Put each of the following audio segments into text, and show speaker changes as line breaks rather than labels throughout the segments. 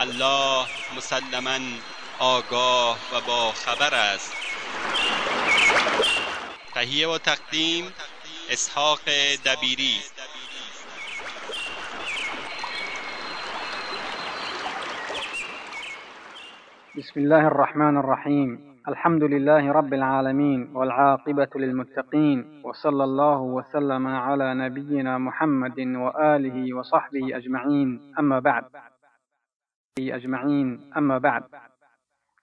الله مسلما آگاه و با خبر است. تهیه و تقدیم اسحاق دبیری.
بسم الله الرحمن الرحيم الحمد لله رب العالمين والعاقبة للمتقين وصلى الله وسلم على نبينا محمد وآله وصحبه أجمعين أما بعد اجمعین اما بعد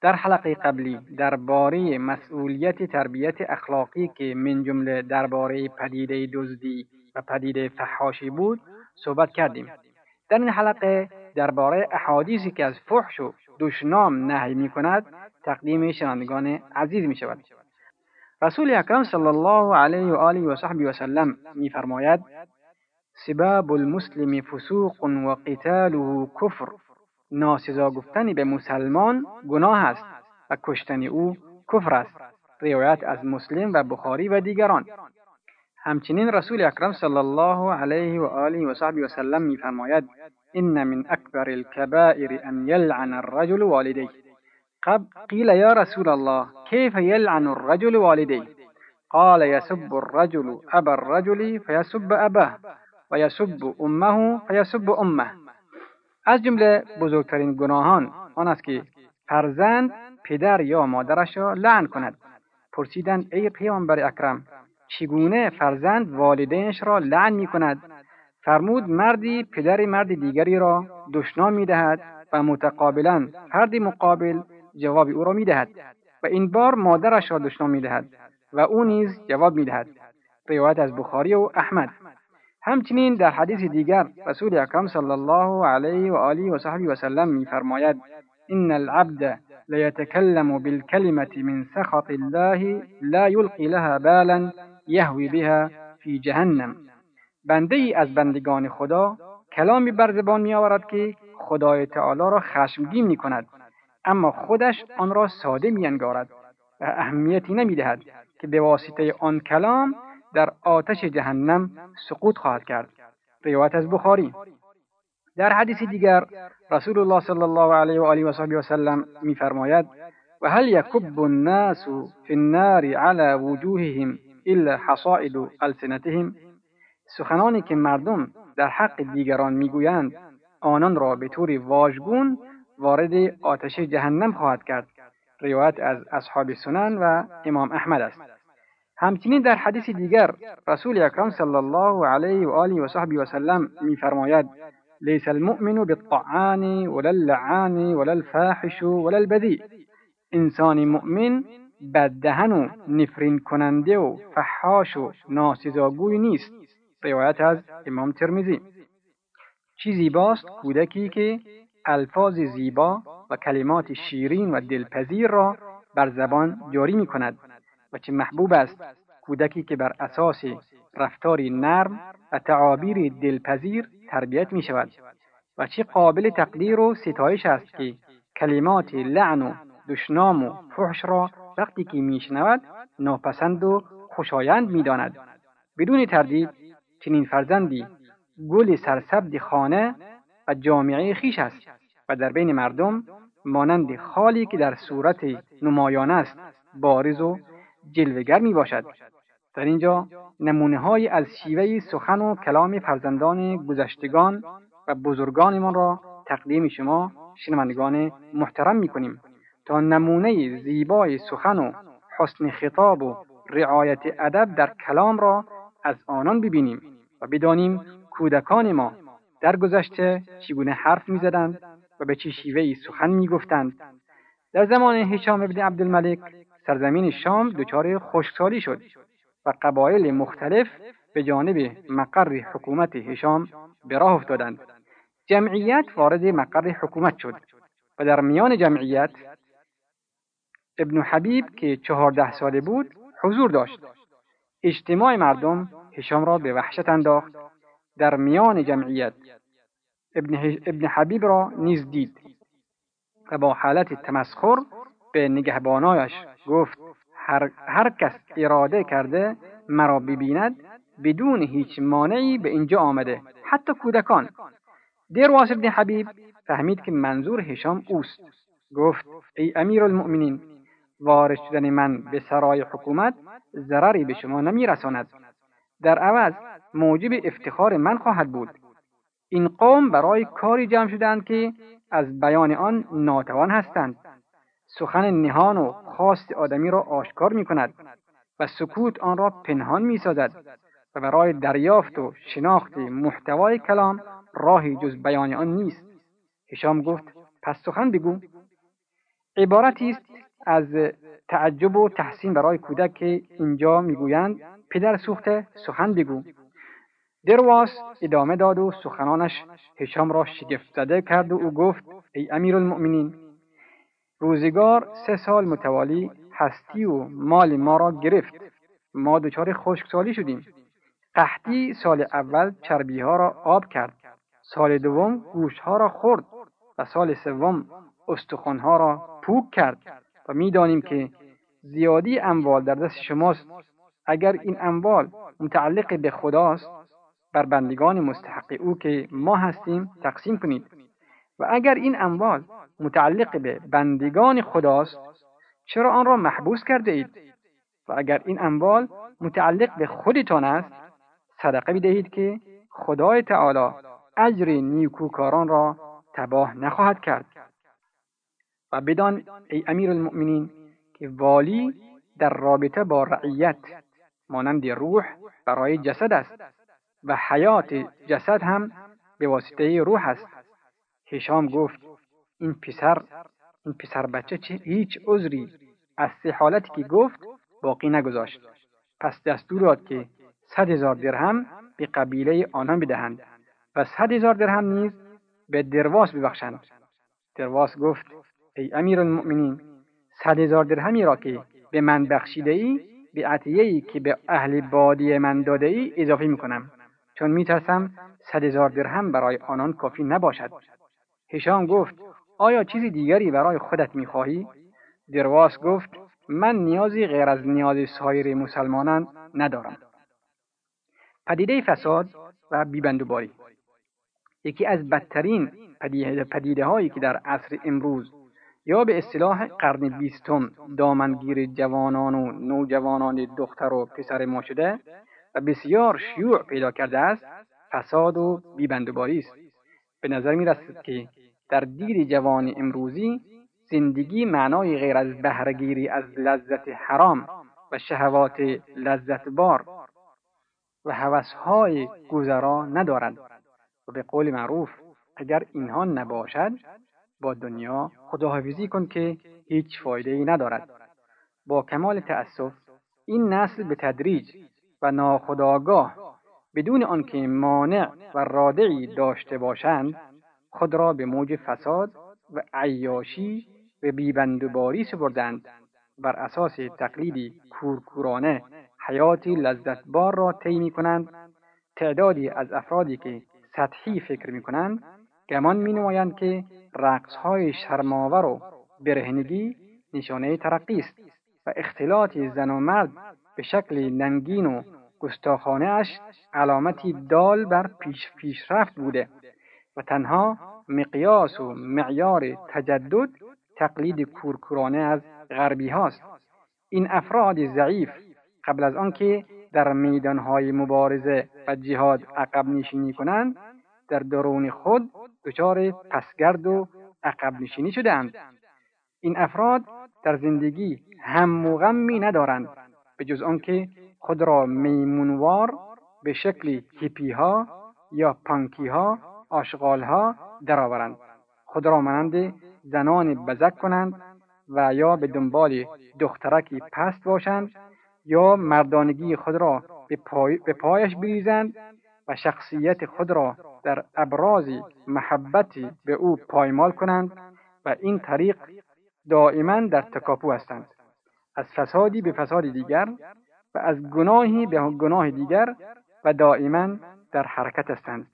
در حلقه قبلی درباره مسئولیت تربیت اخلاقی که من جمله درباره پدیده دزدی و پدیده فحاشی بود صحبت کردیم. در این حلقه درباره احادیثی که از فحش و دشنام نهی می کند تقدیم شنوندگان عزیز می شود رسول اکرم صلی الله علیه و آله و صحبی و سلم می فرماید سباب المسلم فسوق و قتاله کفر. ناسزا گفتن به مسلمان گناه است و کشتن او کفر است. روایت از مسلم و بخاری و دیگران. همچنین رسول اکرم صلی الله علیه و آله و صحبه و سلم میفرماید ان من اکبر الكبائر ان یلعن الرجل والديه قب قیل یا رسول الله كيف يلعن الرجل والديه قال يسب الرجل ابا الرجل فيسب اباه ويسب امه فيسب امه. از جمله بزرگترین گناهان آن است که فرزند پدر یا مادرش را لعن کند. پرسیدند ای پیامبر اکرم چگونه فرزند والدینش را لعن می کند فرمود مردی پدر مرد دیگری را دشنام می دهد و متقابلا فرد مقابل جواب او را می دهد و این بار مادرش را دشنام می دهد و او نیز جواب می دهد روایت از بخاری و احمد. همچنین در حدیث دیگر رسول اکرم صلی الله علیه و آله و صحبه و سلم میفرماید ان العبد لیتکلم بالکلمة من سخط الله لا یلقی لها بالا یهوی بها فی جهنم. بنده ای از بندگان خدا کلامی بر زبان می آورد که خدای تعالی را خشمگین می کند اما خودش آن را ساده می انگارد و اهمیتی نمی دهد که به واسطه آن کلام در آتش جهنم سقوط خواهد کرد. روایت از بخاری. در حدیث دیگر رسول الله صلی الله علیه و آله و صحبه وسلم میفرماید و هل یکب الناس فی النار علی وجوههم الا حصائد السنتهم? سخنانی که مردم در حق دیگران می‌گویند آنان را به طور واژگون وارد آتش جهنم خواهد کرد. روایت از اصحاب سنن و امام احمد است. همچنین در حدیث دیگر رسول اکرم صلی الله علیه و آله و صحبه و سلم میفرماید لیس المؤمن بالطعان ولا اللعان ولا الفاحش ولا البذیء انسان مؤمن بددهن و نفرین کننده و فحاش و ناسزاگوی نیست روایت از امام ترمیزی چی زیباست کودکی که الفاظ زیبا و کلمات شیرین و دلپذیر را بر زبان جاری می کند و چه محبوب است کودکی که بر اساس رفتاری نرم و تعابیر دلپذیر تربیت می شود و چه قابل تقدیر و ستایش است که کلمات لعن و دشنام و فحش را وقتی که میشنود ناپسند و خوشایند می‌داند. بدون تردید چنین فرزندی گل سرسبد خانه و جامعه خیش است و در بین مردم مانند خالی که در صورت نمایان است بارز و جلوگر می باشد. در اینجا نمونه های از شیوه سخن و کلام فرزندان گذشتگان و بزرگانمان را تقدیم شما شنوندگان محترم می کنیم تا نمونه زیبای سخن و حسن خطاب و رعایت ادب در کلام را از آنان ببینیم و بدانیم کودکان ما در گذشته چگونه حرف می‌زدند و به چه شیوهی سخن می‌گفتند در زمان هشام ابن عبدالملک سرزمین شام دچار خشکسالی شد و قبایل مختلف به جانب مقر حکومت هشام به راه افتادند. جمعیت وارد مقر حکومت شد و در میان جمعیت ابن حبیب که چهارده ساله بود حضور داشت. اجتماع مردم هشام را به وحشت انداخت. در میان جمعیت ابن, ابن حبیب را نیز دید و با حالت تمسخر به نگهبانایش گفت هر, هر کس اراده کرده مرا ببیند بدون هیچ مانعی به اینجا آمده. حتی کودکان. درواس ابن حبیب فهمید که منظور هشام اوست. گفت ای امیر المؤمنین وارد شدن من به سرای حکومت ضرری به شما نمی رساند. در عوض موجب افتخار من خواهد بود. این قوم برای کاری جمع شدند که از بیان آن ناتوان هستند. سخن نهان و خواست آدمی را آشکار می کند و سکوت آن را پنهان می سازد و برای دریافت و شناخت محتوای کلام راهی جز بیان آن نیست. هشام گفت پس سخن بگو. عبارتی است از تعجب و تحسین برای کودک که اینجا می‌گویند پدر سوخته سخن بگو. درواس ادامه داد و سخنانش هشام را شگفت زده کرد و او گفت ای امیر المؤمنین روزگار سه سال متوالی هستی و مال ما را گرفت. ما دچار خشکسالی شدیم. قحطی سال اول چربی ها را آب کرد. سال دوم گوشت ها را خورد و سال سوم استخوان ها را پوک کرد و می‌دانیم که زیادی اموال در دست شماست. اگر این اموال متعلق به خداست بر بندگان مستحق او که ما هستیم تقسیم کنید. و اگر این اموال متعلق به بندگان خداست چرا آن را محبوس کرده اید؟ و اگر این اموال متعلق به خودتان است صدقه بدهید که خدای تعالی اجر نیکوکاران را تباه نخواهد کرد. و بدان ای امیر المؤمنین که والی در رابطه با رعیت مانند روح برای جسد است و حیات جسد هم به واسطه روح است. هشام گفت این پسر این پسر بچه چه هیچ عذری از سه حالتی که گفت باقی نگذاشت پس دستور داد که صد هزار درهم به قبیله آنان بدهند و صد هزار درهم نیز به درواس ببخشند درواس گفت ای امیر المؤمنین صد هزار درهمی را که به من بخشیده ای به عطیه که به اهل بادی من داده ای اضافه می کنم چون می ترسم صد هزار درهم برای آنان کافی نباشد هشام گفت آیا چیزی دیگری برای خودت می خواهی؟ درواس گفت من نیازی غیر از نیاز سایر مسلمانان ندارم. پدیده فساد و بیبندوباری. یکی از بدترین پدیده هایی که در عصر امروز یا به اصطلاح قرن بیستم دامنگیر جوانان و نوجوانان دختر و پسر ما شده و بسیار شیوع پیدا کرده است فساد و بیبندوباری است. به نظر می رسید که در دید جوان امروزی زندگی معنای غیر از بهرهگیری از لذت حرام و شهوات لذت بار و هوسهای گذرا ندارد و به قول معروف اگر اینها نباشد با دنیا خداحافظی کن که هیچ فایده ای ندارد. با کمال تأسف این نسل به تدریج و ناخداگاه بدون آنکه مانع و رادعی داشته باشند خود را به موج فساد و عیاشی و بیبندوباری سپردند. بر اساس تقلیدی کورکورانه حیاتی لذتبار را طی می کنند تعدادی از افرادی که سطحی فکر می کنند گمان می نمایند که رقص های شرماور و برهنگی نشانه ترقی است و اختلاط زن و مرد به شکل ننگین و گستاخانه اش علامتی دال بر پیش پیشرفت بوده. و تنها مقیاس و معیار تجدد تقلید کورکورانه از غربی هاست. این افراد ضعیف قبل از آنکه در میدانهای مبارزه و جهاد عقب نشینی کنند در درون خود دچار پسگرد و عقب نشینی شدهاند. این افراد در زندگی هم و ندارند به جز آنکه خود را میمونوار به شکل هیپی ها یا پانکی ها آشغال ها درآورند. خود را مانند زنان بزک کنند و یا به دنبال دخترکی پست باشند یا مردانگی خود را به, پای، به پایش بریزند و شخصیت خود را در ابراز محبتی به او پایمال کنند و این طریق دائما در تکاپو هستند. از فسادی به فساد دیگر و از گناهی به گناه دیگر و دائما در حرکت هستند.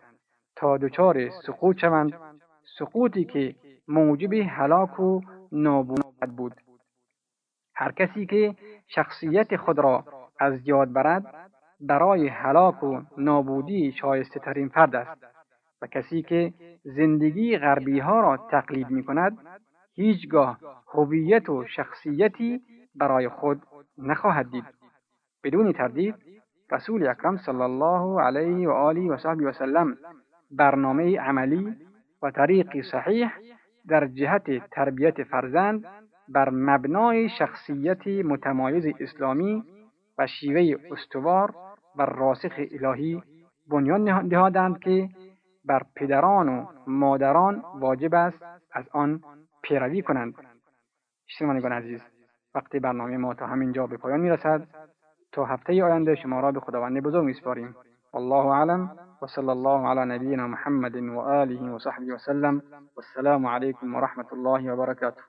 تا دچار سقوط شوند. سقوطی که موجب هلاک و نابود بود. هر کسی که شخصیت خود را از یاد برد برای هلاک و نابودی شایسته ترین فرد است. و کسی که زندگی غربی ها را تقلید می کند هیچگاه هویت و شخصیتی برای خود نخواهد دید. بدون تردید رسول اکرم صلی الله علیه و آله و صحبه و سلم برنامه عملی و طریق صحیح در جهت تربیت فرزند بر مبنای شخصیت متمایز اسلامی و شیوه استوار و راسخ الهی بنیان نهادند که بر پدران و مادران واجب است از آن پیروی کنند. شنوندگان عزیز وقتی برنامه ما تا همینجا به پایان می‌رسد تا هفته آینده شما را به خداوند بزرگ میسپاریم. والله اعلم. وصلى الله على نبينا محمد وآله وصحبه وسلم. والسلام عليكم ورحمة الله وبركاته.